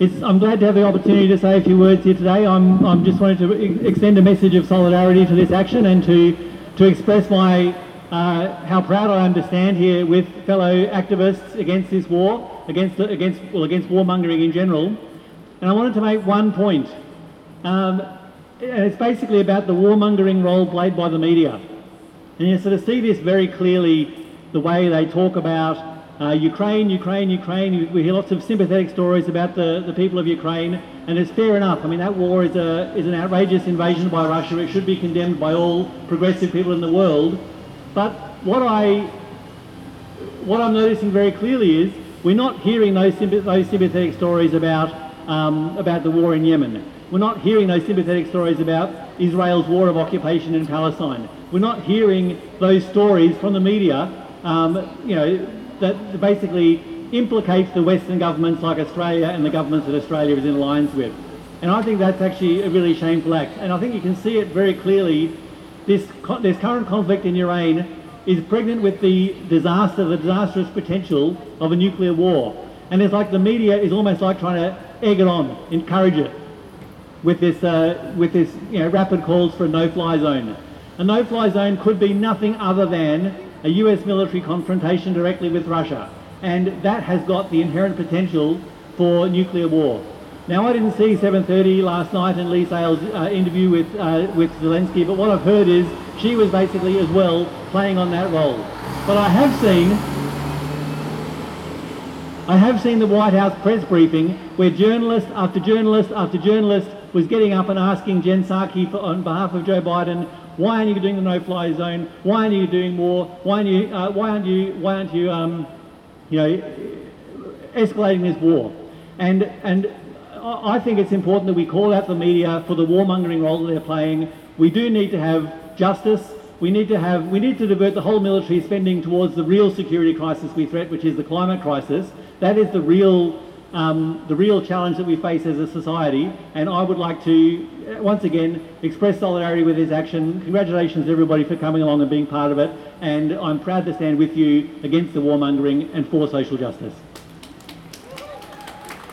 It's, I'm glad to have the opportunity to say a few words here today. I'm, I'm just wanting to extend a message of solidarity to this action and to, to express my uh, how proud I am to stand here with fellow activists against this war, against against well against warmongering in general. And I wanted to make one point, um, and it's basically about the warmongering role played by the media. And you sort of see this very clearly, the way they talk about uh, Ukraine, Ukraine, Ukraine. We hear lots of sympathetic stories about the, the people of Ukraine, and it's fair enough. I mean, that war is, a, is an outrageous invasion by Russia. It should be condemned by all progressive people in the world. But what, I, what I'm noticing very clearly is we're not hearing those, those sympathetic stories about, um, about the war in Yemen. We're not hearing those sympathetic stories about Israel's war of occupation in Palestine. We're not hearing those stories from the media, um, you know, that basically implicates the Western governments like Australia and the governments that Australia is in alliance with. And I think that's actually a really shameful act. And I think you can see it very clearly. This, this current conflict in Ukraine is pregnant with the disaster, the disastrous potential of a nuclear war. And it's like the media is almost like trying to egg it on, encourage it, with this, uh, with this you know, rapid calls for a no-fly zone. A no-fly zone could be nothing other than a US military confrontation directly with Russia. And that has got the inherent potential for nuclear war. Now, I didn't see 7.30 last night in Leigh Sales' uh, interview with, uh, with Zelensky, but what I've heard is she was basically as well playing on that role. But I have seen I have seen the White House press briefing where journalist after journalist after journalist was getting up and asking Jen Psaki for, on behalf of Joe Biden, why aren't you doing the no-fly zone? Why aren't you doing more? Why aren't you? Uh, why aren't you? Why aren't you? Um, you know, escalating this war? And and I think it's important that we call out the media for the warmongering role that they're playing. We do need to have justice. We need to have. We need to divert the whole military spending towards the real security crisis we threat, which is the climate crisis. That is the real um, the real challenge that we face as a society. And I would like to, uh, once again, express solidarity with this action. Congratulations everybody for coming along and being part of it. And I'm proud to stand with you against the warmongering and for social justice.